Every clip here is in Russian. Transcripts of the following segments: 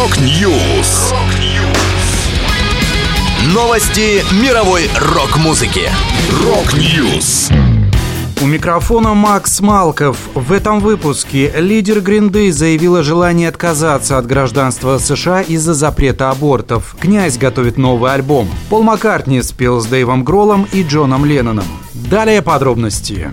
Rock News. Новости мировой рок-музыки. Rock News. У микрофона Макс Малков. В этом выпуске лидер Green Day заявил о желании отказаться от гражданства США из-за запрета абортов. Князь готовит новый альбом. Пол Маккартни спел с Дэйвом Гроллом и Джоном Ленноном. Далее подробности.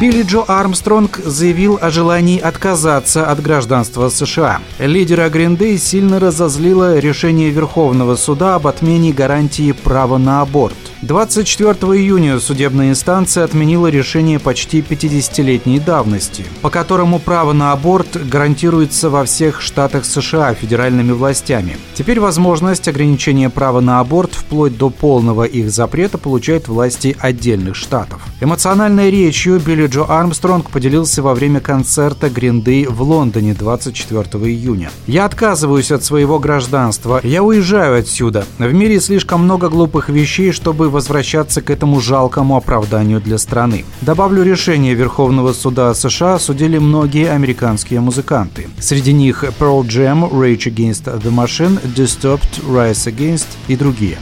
Билли Джо Армстронг заявил о желании отказаться от гражданства США. Лидера Гриндей сильно разозлило решение Верховного суда об отмене гарантии права на аборт. 24 июня судебная инстанция отменила решение почти 50-летней давности, по которому право на аборт гарантируется во всех штатах США федеральными властями. Теперь возможность ограничения права на аборт вплоть до полного их запрета получают власти отдельных штатов. Эмоциональной речью Билли Джо Армстронг поделился во время концерта Гринды в Лондоне 24 июня. «Я отказываюсь от своего гражданства. Я уезжаю отсюда. В мире слишком много глупых вещей, чтобы возвращаться к этому жалкому оправданию для страны. Добавлю решение Верховного суда США судили многие американские музыканты. Среди них Pearl Jam, Rage Against the Machine, Disturbed, Rise Against и другие.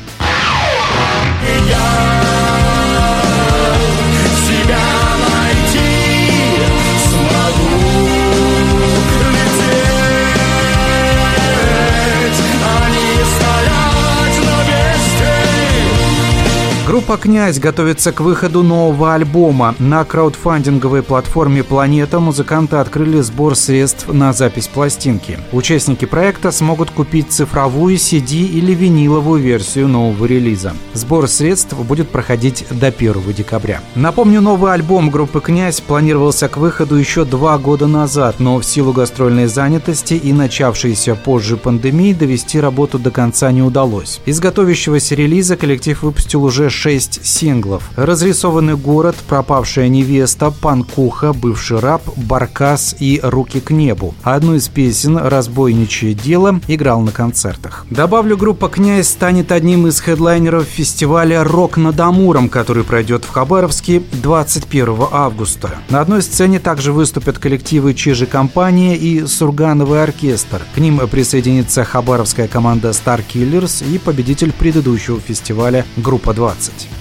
Группа «Князь» готовится к выходу нового альбома. На краудфандинговой платформе «Планета» музыканты открыли сбор средств на запись пластинки. Участники проекта смогут купить цифровую CD или виниловую версию нового релиза. Сбор средств будет проходить до 1 декабря. Напомню, новый альбом группы «Князь» планировался к выходу еще два года назад, но в силу гастрольной занятости и начавшейся позже пандемии довести работу до конца не удалось. Из готовящегося релиза коллектив выпустил уже шесть синглов. «Разрисованный город», «Пропавшая невеста», «Панкуха», «Бывший раб», «Баркас» и «Руки к небу». Одну из песен «Разбойничье дело» играл на концертах. Добавлю, группа «Князь» станет одним из хедлайнеров фестиваля «Рок над Амуром», который пройдет в Хабаровске 21 августа. На одной сцене также выступят коллективы «Чижи компания» и «Сургановый оркестр». К ним присоединится хабаровская команда Star Killers и победитель предыдущего фестиваля группа 20.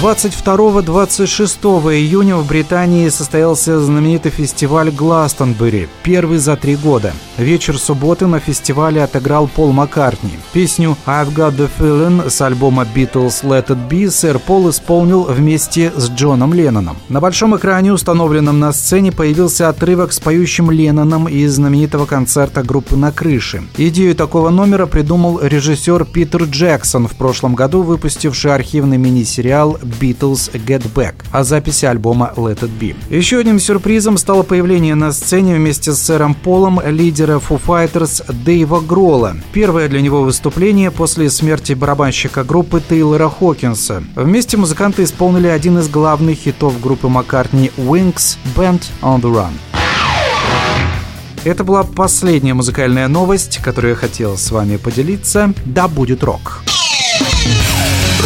22-26 июня в Британии состоялся знаменитый фестиваль Гластонбери, первый за три года. Вечер субботы на фестивале отыграл Пол Маккартни. Песню «I've Got The Feeling» с альбома Beatles Let It Be сэр Пол исполнил вместе с Джоном Ленноном. На большом экране, установленном на сцене, появился отрывок с поющим Ленноном из знаменитого концерта группы «На крыше». Идею такого номера придумал режиссер Питер Джексон, в прошлом году выпустивший архивный мини-сериал Beatles Get Back, а записи альбома Let It Be. Еще одним сюрпризом стало появление на сцене вместе с сэром Полом лидера Foo Fighters Дэйва Грола. Первое для него выступление после смерти барабанщика группы Тейлора Хокинса. Вместе музыканты исполнили один из главных хитов группы Маккартни Wings Band on the Run. Это была последняя музыкальная новость, которую я хотел с вами поделиться. Да будет рок!